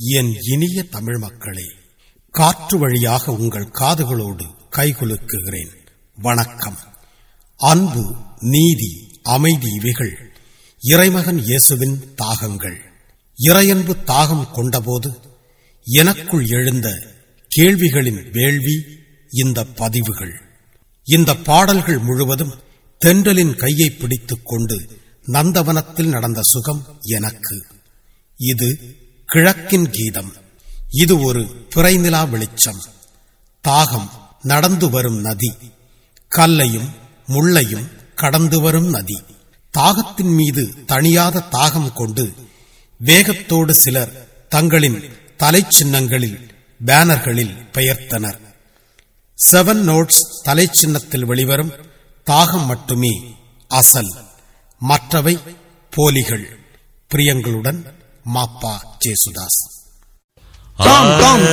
என் இனிய தமிழ் மக்களே காற்று வழியாக உங்கள் காதுகளோடு கைகுலுக்குகிறேன் வணக்கம். அன்பு நீதி அமைதி இவைகள் இறைமகன் இயேசுவின் தாகங்கள். இறையன்பு தாகம் கொண்டபோது எனக்குள் எழுந்த கேள்விகளின் வேள்வி இந்த பதிவுகள். இந்த பாடல்கள் முழுவதும் தென்றலின் கையை பிடித்துக் கொண்டு நந்தவனத்தில் நடந்த சுகம் எனக்கு. இது கிழக்கின் கீதம். இது ஒரு பிறைநிலா வெளிச்சம். தாகம் நடந்து வரும் நதி. கல்லையும் முள்ளையும் கடந்து வரும் நதி. தாகத்தின் மீது தணியாத தாகம் கொண்டு வேகத்தோடு சிலர் தங்களின் தலை சின்னங்களில் பேனர்களில் பெயர்த்தனர். செவன் நோட்ஸ் தலை சின்னத்தில் வெளிவரும் தாகம் மட்டுமே அசல். மற்றவை போலிகள். பிரியங்களுடன் மாப்பா. జేసుదాస్ టామ్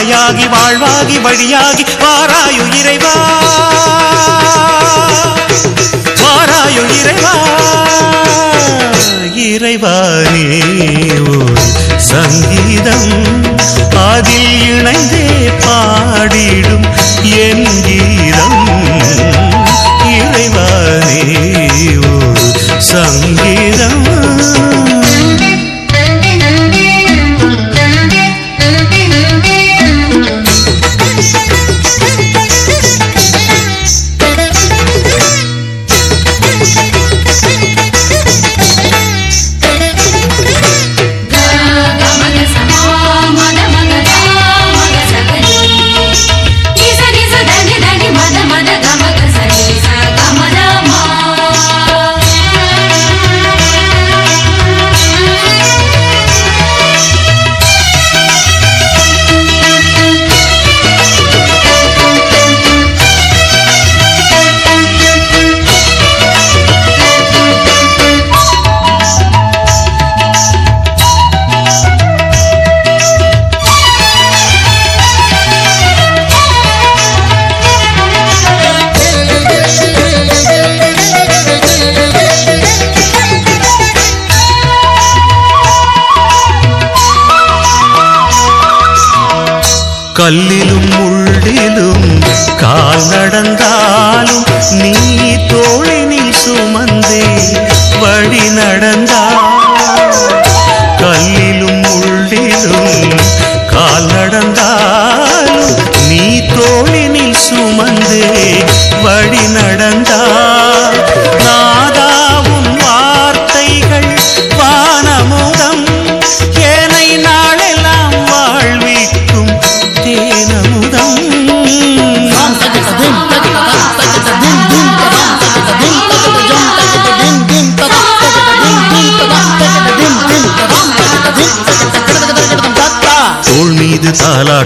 கார்மேக வாழ்வாகி வழியாகி வாராயு இறைவா. வாராயு இறைவா. இறைவா.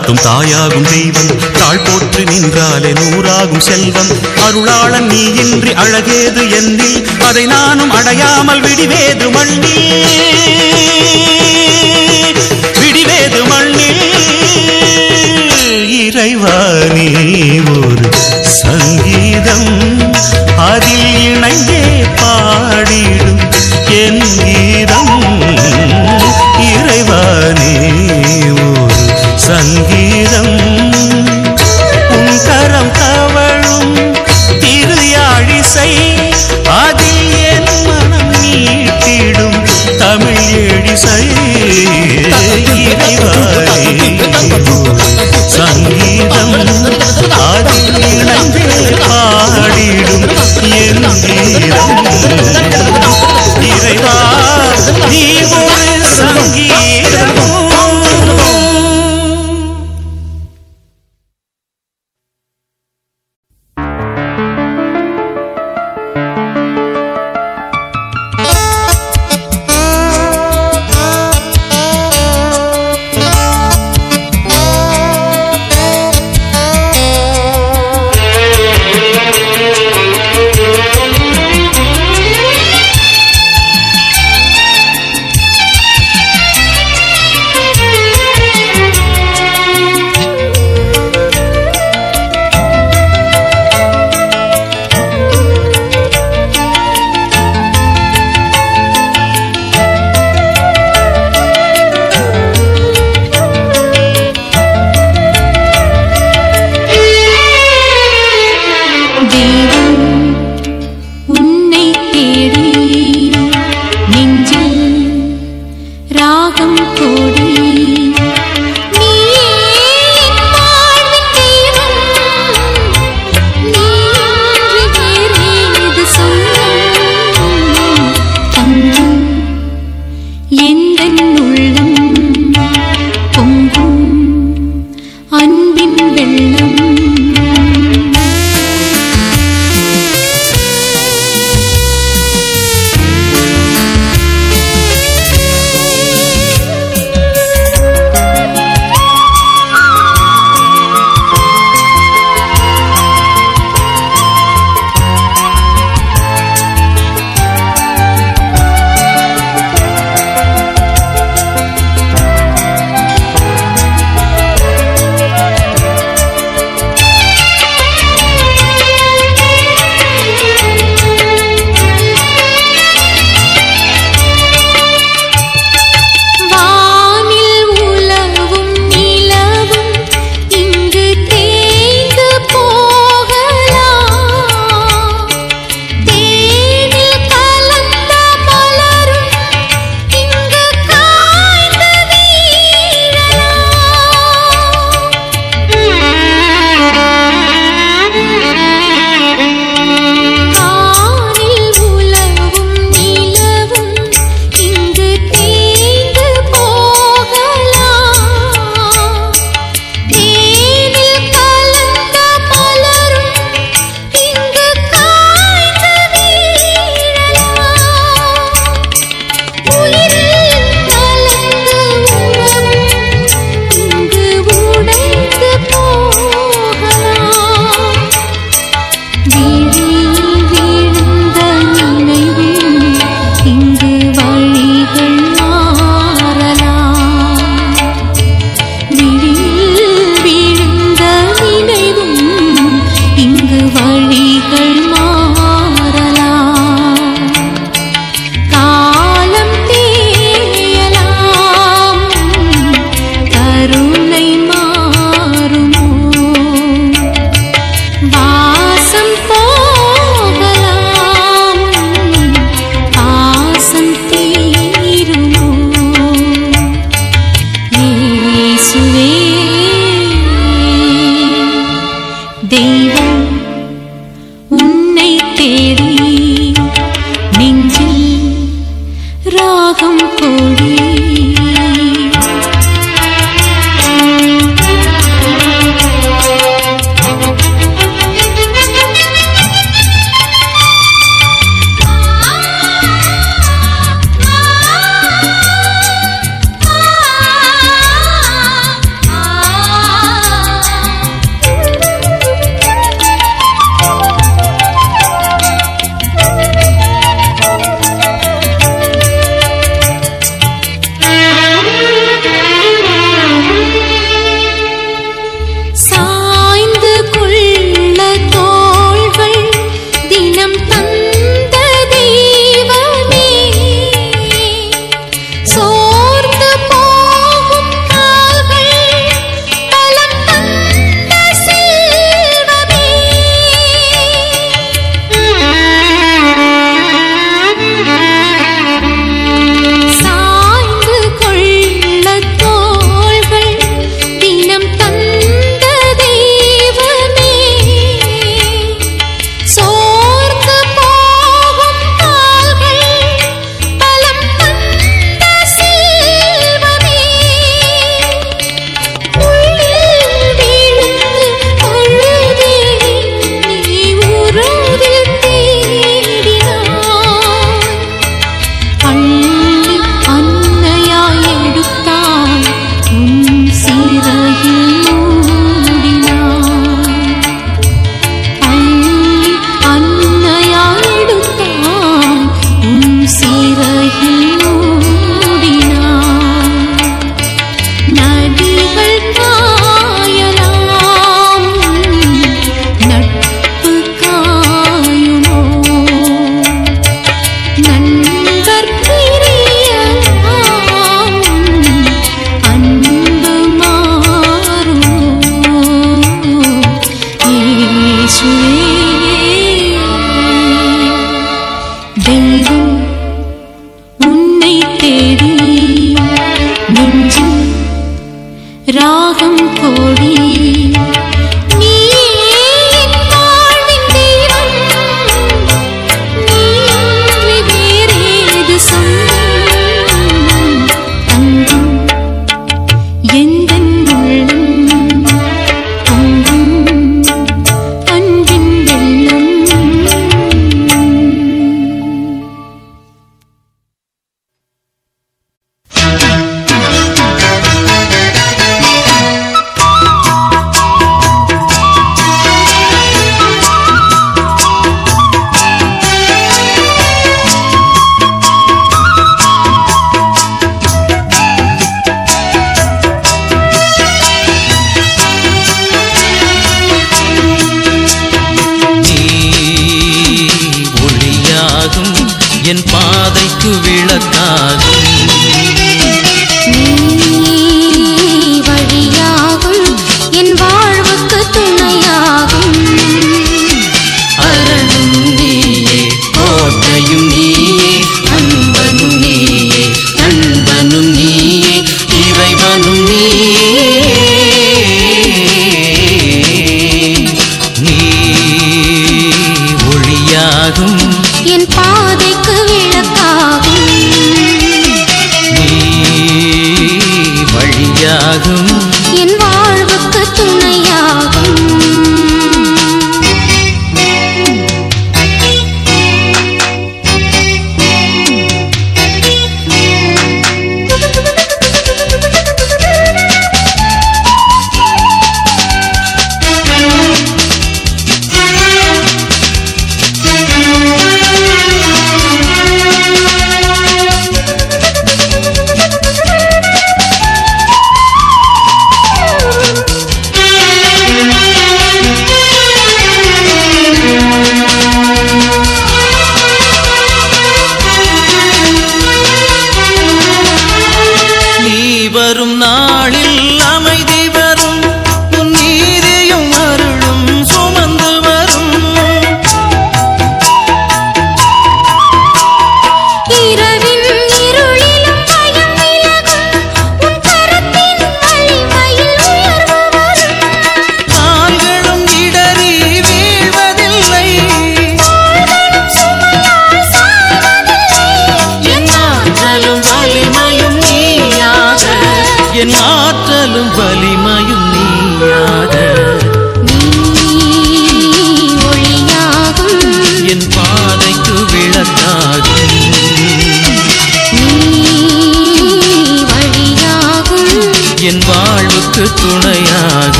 காக்கும் தாயாகும் தெய்வம். தாழ் போற்று நின்றாலே நூறாகும் செல்வம். அருளாளன் நீ இன்றி அழகேது என்னில் அதை நானும் அடையாமல் விடிவேது மண்ணில். 地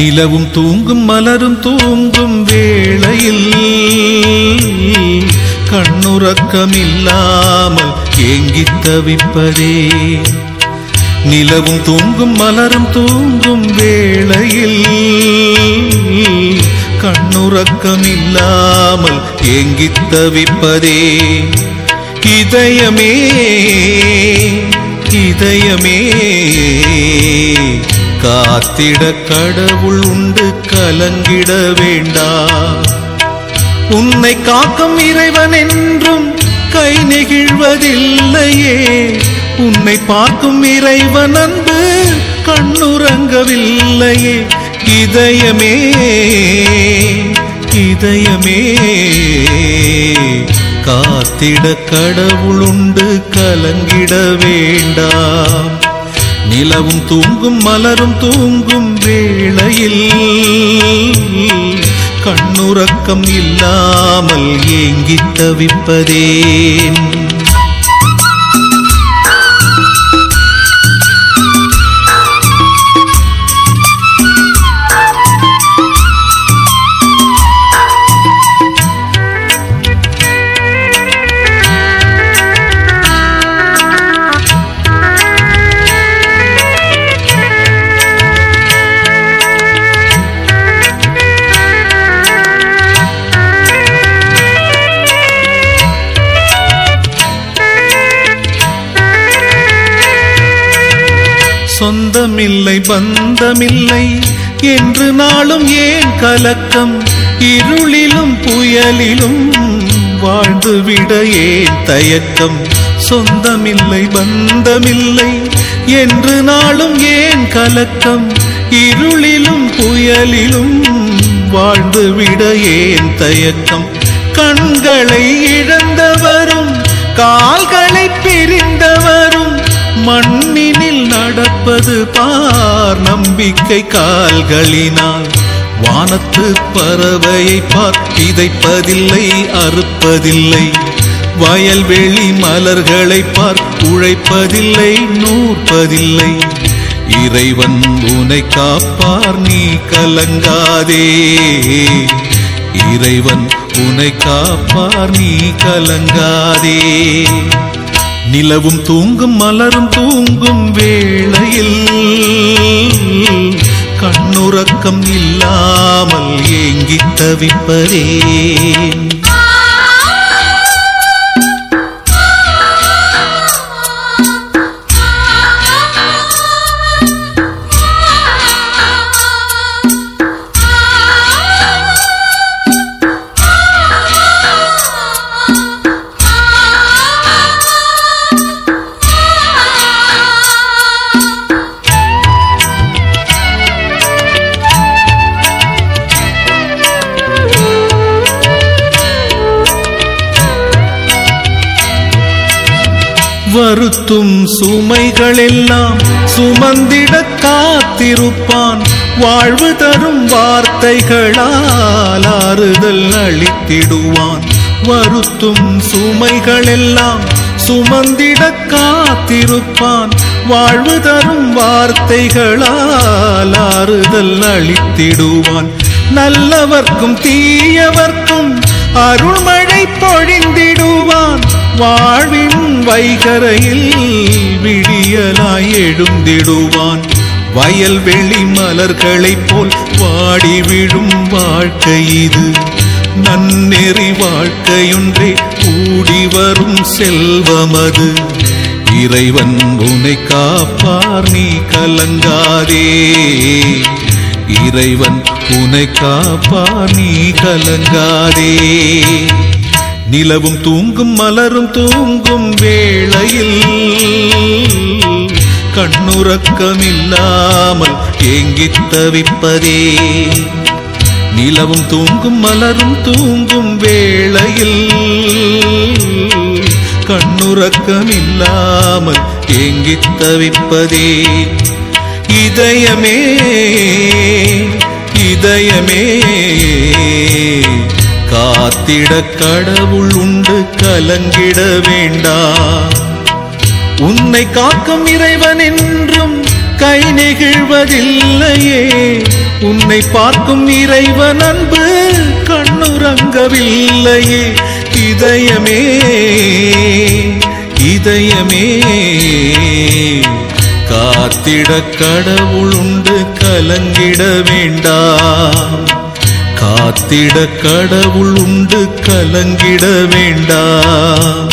நிலவும் தூங்கும் மலரும் தூங்கும் வேளையில் கண்ணுறக்கமில்லாமல் ஏங்கி தவிப்பதே. நிலவும் தூங்கும் மலரும் தூங்கும் வேளையில் கண்ணுறக்கமில்லாமல் ஏங்கி தவிப்பதே. இதயமே இதயமே காத்திட கடவுள் உண்டு கலங்கிட வேண்டா. உன்னை காக்கும் இறைவன் என்றும் கை நெகிழ்வதில்லையே. உன்னை பார்க்கும் இறைவன் அன்பு கண்ணுறங்கவில்லையே. இதயமே இதயமே. காத்திட கடவுள் உண்டு கலங்கிட வேண்டாம் நிலவும் தூங்கும் மலரும் தூங்கும் வேளையில் கண்ணுறக்கம் இல்லாமல் ஏங்கித் தவிப்பதேன். இல்லை என்று நாளும் ஏன் கலக்கம்? இருளிலும் புயலிலும் வாழ்ந்துவிட ஏன் தயக்கம்? சொந்தமில்லை பந்தமில்லை. என்று நாளும் ஏன் கலக்கம்? இருளிலும் புயலிலும் வாழ்ந்துவிட ஏன் தயக்கம்? கண்களை இழந்தவரும் கால்களை பிரிந்தவரும் மண்ணினில் நடப்பது பார் நம்பிக்கை கால்களினால். வானத்து பறவையை பார் விதைப்பதில்லை அறுப்பதில்லை. வயல்வெளி மலர்களை பார் உழைப்பதில்லை நூற்பதில்லை. இறைவன் உனை காப்பார் நீ கலங்காதே. இறைவன் உனை காப்பார் நீ கலங்காதே. நிலவும் தூங்கும் மலரும் தூங்கும் வேளையில் கண்ணுறக்கம் இல்லாமல் ஏங்கித் தவிப்பதேன் வருத்தும் சுமைகளெல்லாம் சுமந்திட காத்திருப்பான். வாழ்வு தரும் வார்த்தைகளால் ஆறுதல் அளித்திடுவான் வருத்தும் சுமைகளெல்லாம் சுமந்திட காத்திருப்பான். வாழ்வு தரும் வார்த்தைகளால் ஆறுதல் அளித்திடுவான் நல்லவர்க்கும் தீயவர்க்கும் அருள்மழை பொழிந்திடுவான். வாழ்வில் வைகரையில் விடியலாய் எழுந்திடுவான். வயல் வயல்வெளி மலர்களைப் போல் வாடி விழும் வாழ்க்கை இது. நன்னெறி வாழ்க்கையொன்றே கூடி வரும் செல்வமது இறைவன் உனை காப்பார் நீ கலங்காதே. இறைவன் உனை காப்பார் நீ கலங்காதே. நிலவும் தூங்கும் மலரும் தூங்கும் வேளையில் கண்ணுறக்கமில்லாமல் ஏங்கித் தவிப்பதே. நிலவும் தூங்கும் மலரும் தூங்கும் வேளையில் கண்ணுறக்கமில்லாமல் ஏங்கித் தவிப்பதே. இதயமே இதயமே. காத்திட கடவுள் உண்டு கலங்கிட வேண்டா. உன்னை காக்கும் இறைவன் என்றும் கை நெகிழ்வதில்லையே. உன்னை பார்க்கும் இறைவன் அன்பு கண்ணுறங்கவில்லையே. இதயமே இதயமே. காத்திட கடவுள் உண்டு கலங்கிட வேண்டாம் காத்திட கடவுள் உண்டு கலங்கிட வேண்டாம்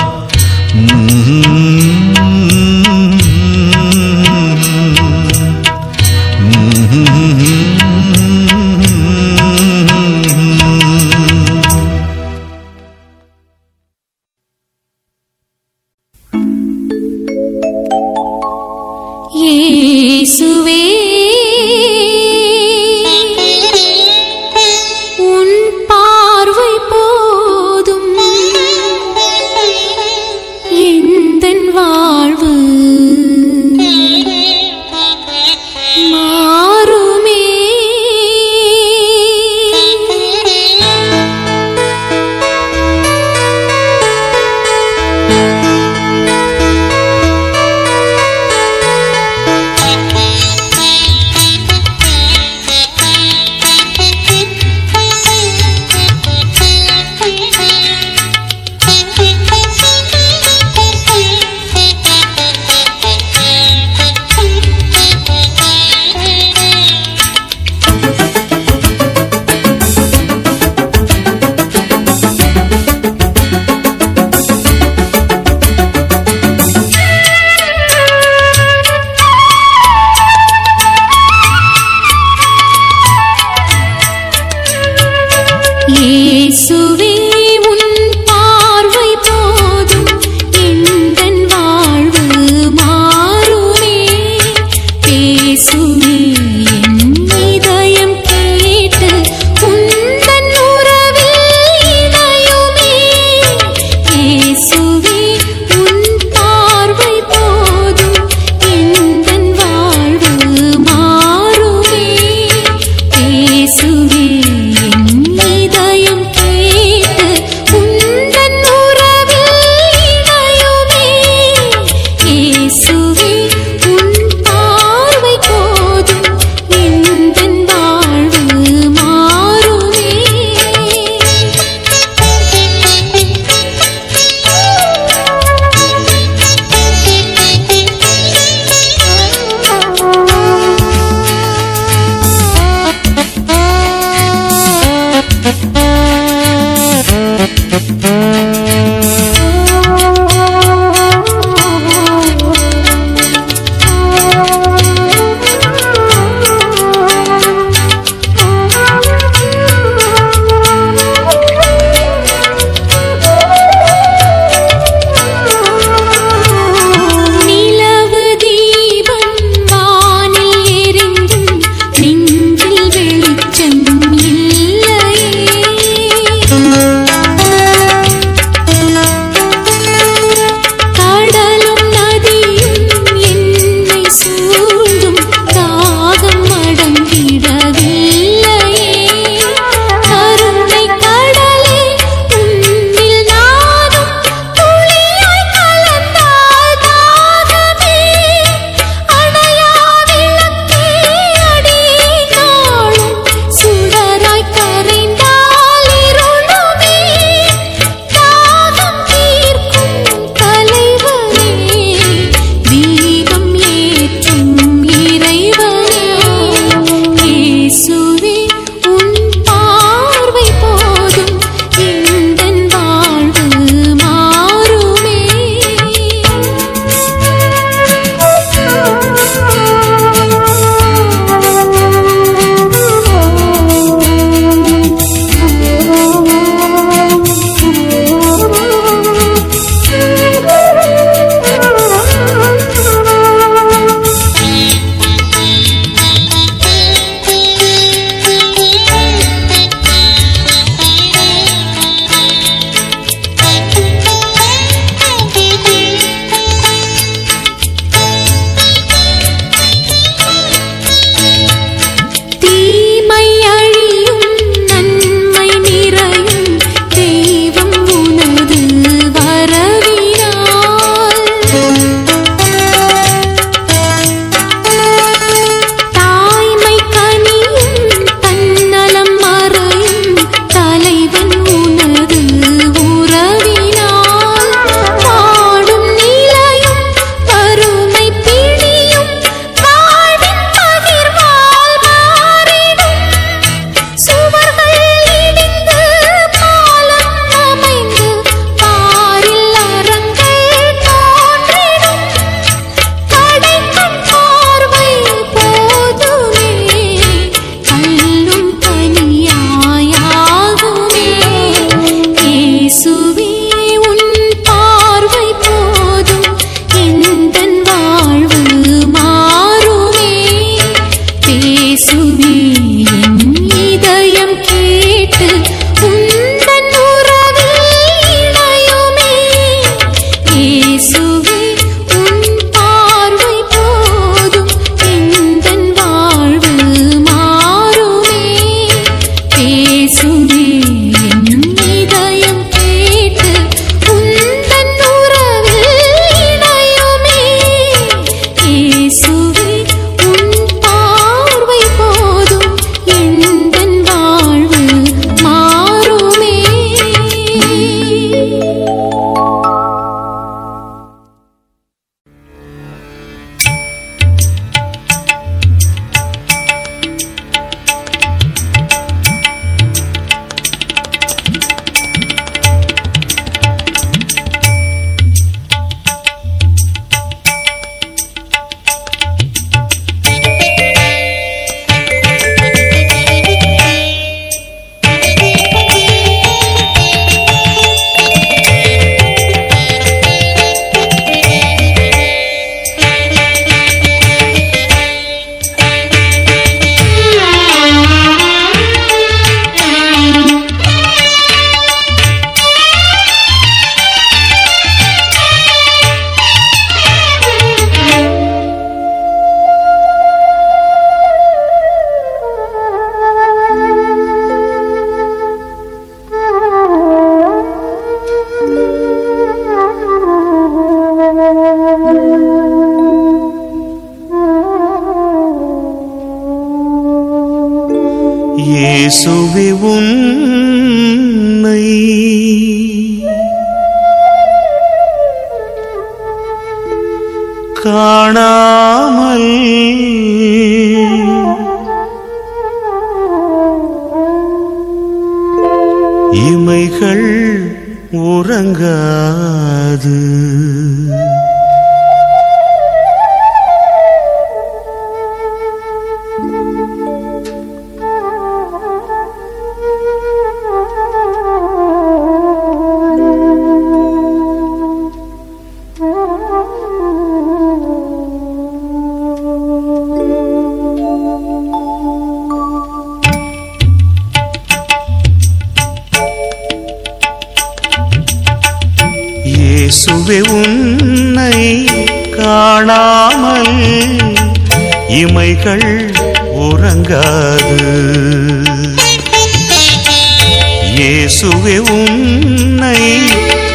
இயேசுவே உன்னை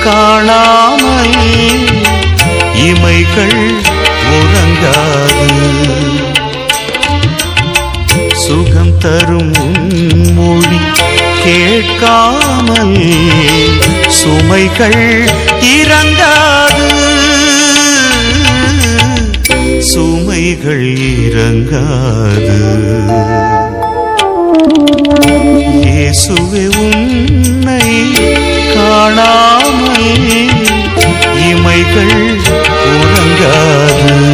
காணாமல் இமைகள் உறங்காது. சுகம் தரும் மொழி கேட்காமல் சுமைகள் இறங்காது. சுமைகள் இறங்காது. இயேசுவே உன்னை காணாமல் இமைகள் உறங்காது.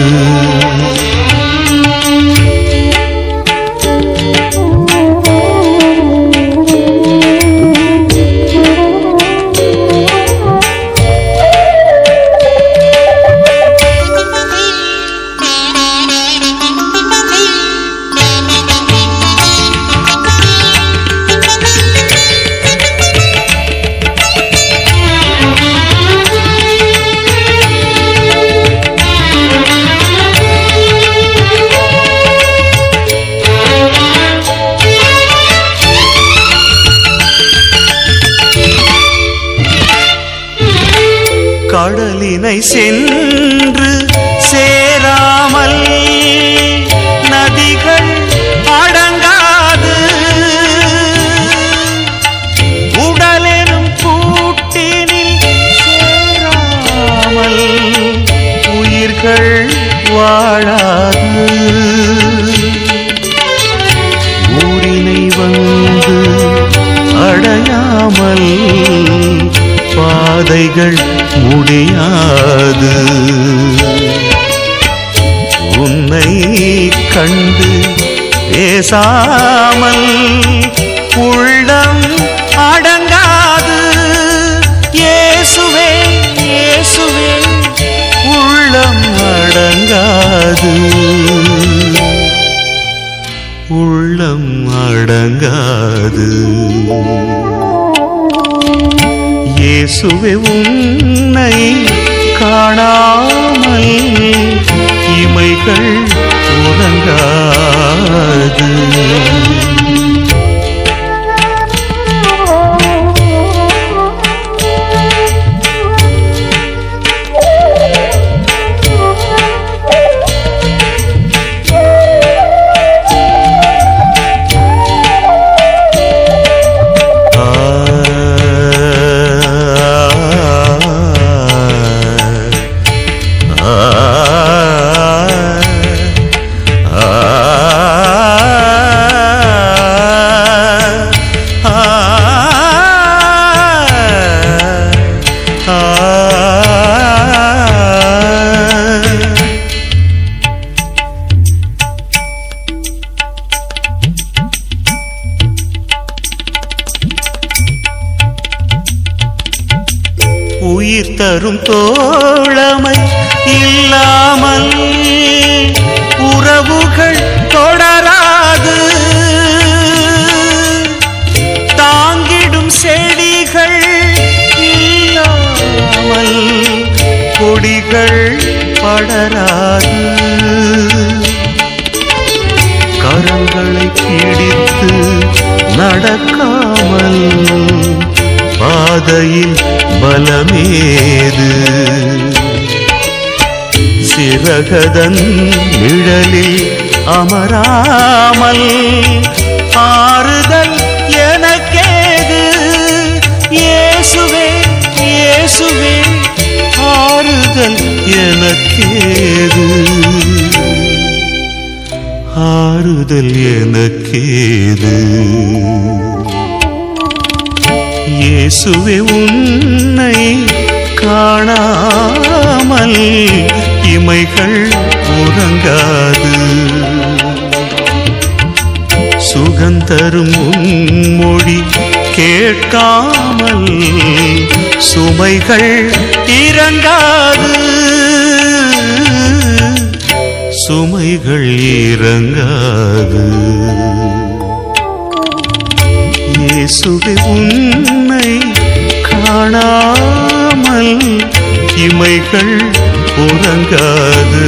கண்டு பேசாமல் உள்ளம் அடங்காது. ஏசுவே ஏசுவே உள்ளம் அடங்காது. உள்ளம் அடங்காது. இயேசுவே உன்னை காணாமல் இமைகள் முடங்காது சிறகதன் நிழலில் அமராமல் ஆறுதல் எனக்கேது? இயேசுவே இயேசுவே ஆறுதல் எனக்கேது? ஆறுதல் எனக்கேது? இயேசுவே உன்னை காணாமல் இமைகள் உறங்காது. சுகந்தரும் மொழி கேட்காமல் சுமைகள் இறங்காது. சுமைகள் இறங்காது. இயேசுவே உன்னை காணா இல்லாமல் இமைகள் உறங்காது.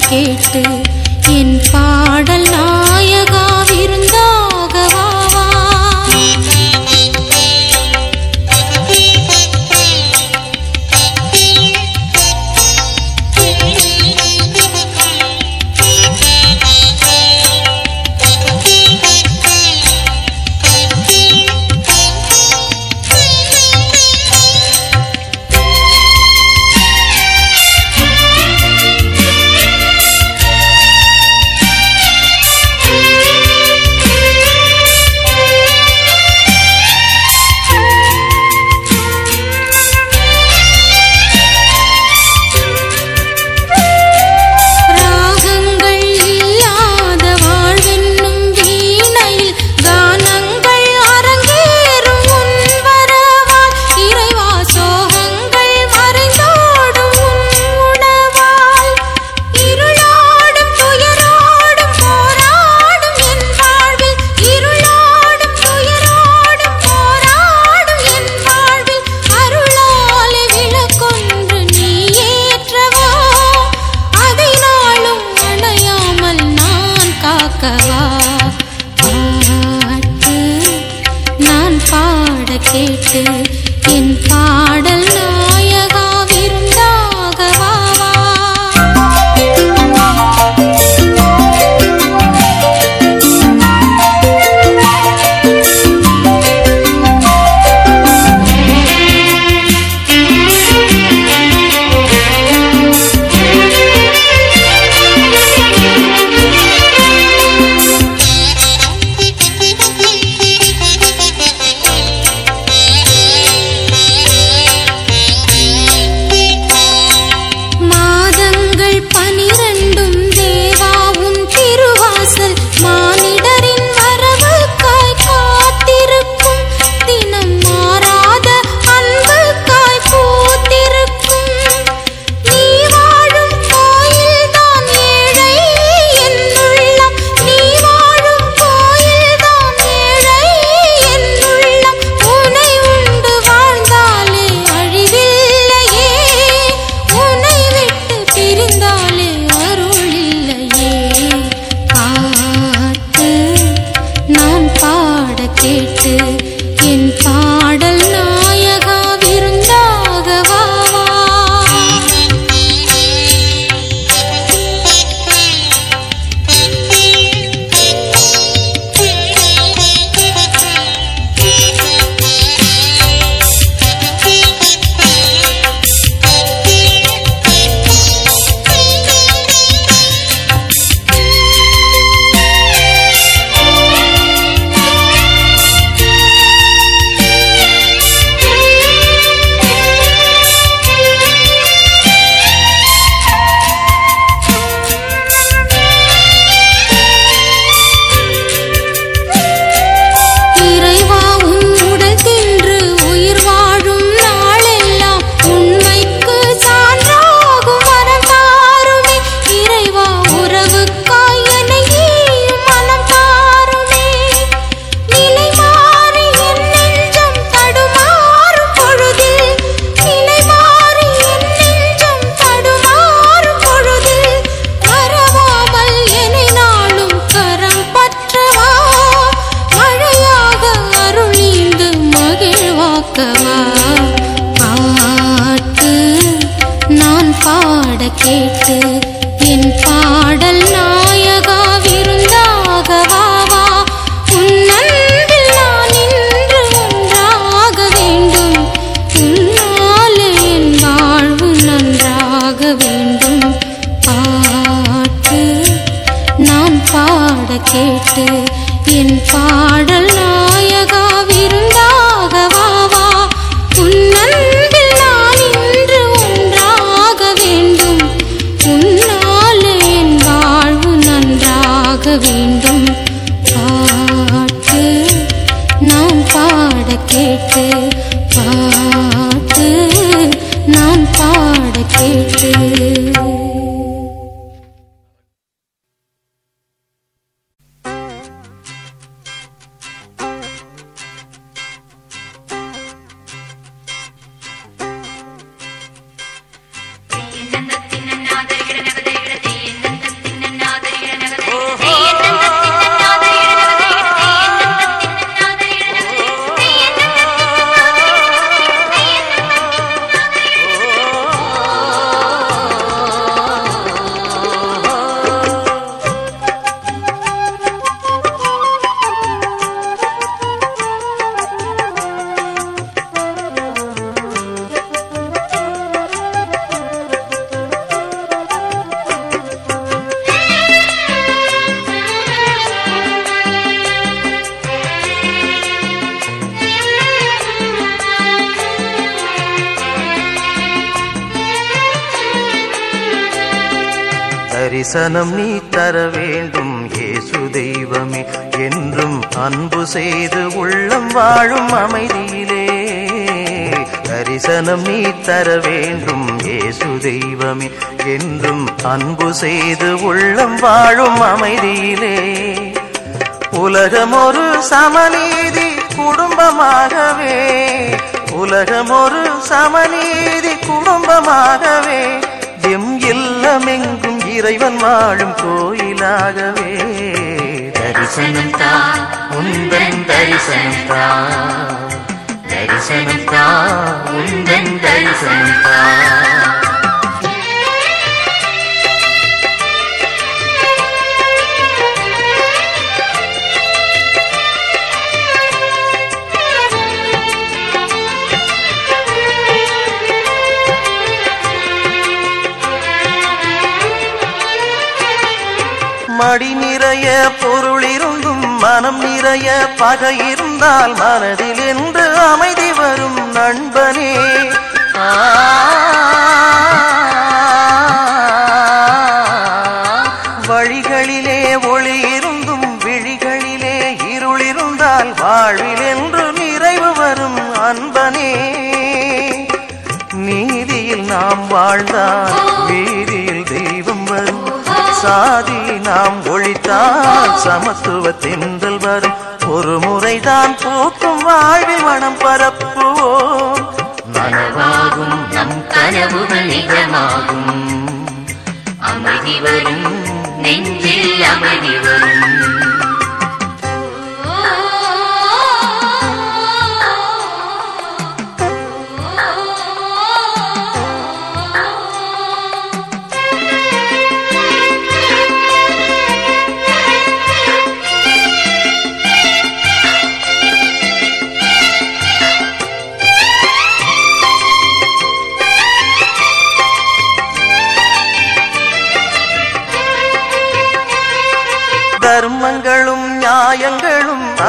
கேட்டு என் பாடல் இயேசு தெய்வமே என்றும் அன்பு செய்து உள்ளம் வாழும் அமைதியிலே. தரிசனம் நீ தர வேண்டும் இயேசு தெய்வமே என்றும் அன்பு செய்து உள்ளம் வாழும் அமைதியிலே. உலகம் ஒரு சமநீதி குடும்பமாகவே உலகம் ஒரு சமநீதி குடும்பமாகவே எம் இல்லமெங்கும் இறைவன் வாழும் கோயிலாகவே. தரிசனம் தான் உந்தன் தரிசனம் தான் தரிசனம் தான் உந்தன் தரிசனம் தான் மடி நிறைய பொருள் இருந்தும் மனம் நிறைய பகை இருந்தால் மனதில் என்று அமைதி வரும் நண்பனே. வழிகளிலே ஒளி இருந்தும் விழிகளிலே இருள் இருந்தால் வாழ்வில் என்று நிறைவு வரும் அன்பனே. நீதியில் நாம் வாழ்ந்தால் வீதியில் சாதி நாம் ஒழித்தால் சமத்துவ தென்றல் வரும். ஒரு முறைதான் பூக்கும் வாழ்வில் மனம் பரப்புவோம். நனவாகும் நம் கனவுகள் நிஜமாகும். அமைதி வரும் நெஞ்சில் அமைதி வரும்.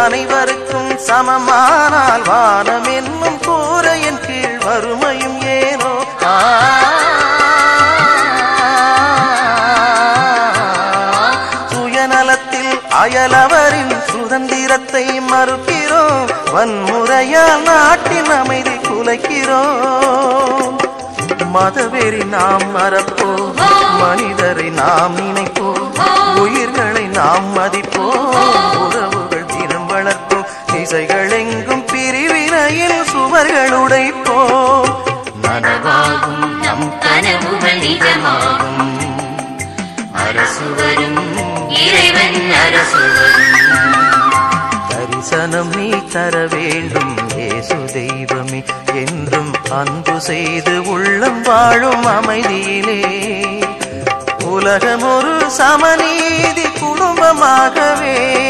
அனைவருக்கும் சமமானால் வானம் என்னும் கூரையின் கீழ் வறுமையும் ஏனோ? சுயநலத்தில் அயலவரின் சுதந்திரத்தை மறுக்கிறோம். வன்முறையால் நாட்டின் அமைதி குலைக்கிறோம். மதவெறி நாம் மறப்போம். மனிதரை நாம் நினைப்போம். உயிர்களை நாம் மதிப்போம். உறவுகள் திசைகள் எங்கும் பிரிவினையில் சுவர்கள் உடைப்போம் நனவாகும் நம் கனவுகள் நிஜமாகும். அரசு வரும் இறைவன் அரசு வரும் தரிசனம் நீ தர வேண்டும் இயேசு தெய்வமே. என்றும் அன்பு செய்து உள்ளம் வாழும் அமைதியிலே. உலகம் ஒரு சமநீதி குடும்பமாகவே.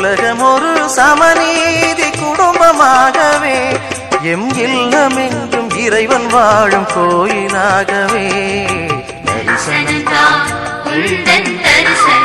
உலகம் ஒரு சமநீதி குடும்பமாகவே. எம் இல்லம் என்றும் இறைவன் வாழும் கோயிலாகவே. தரிசனம் தரிசனம்.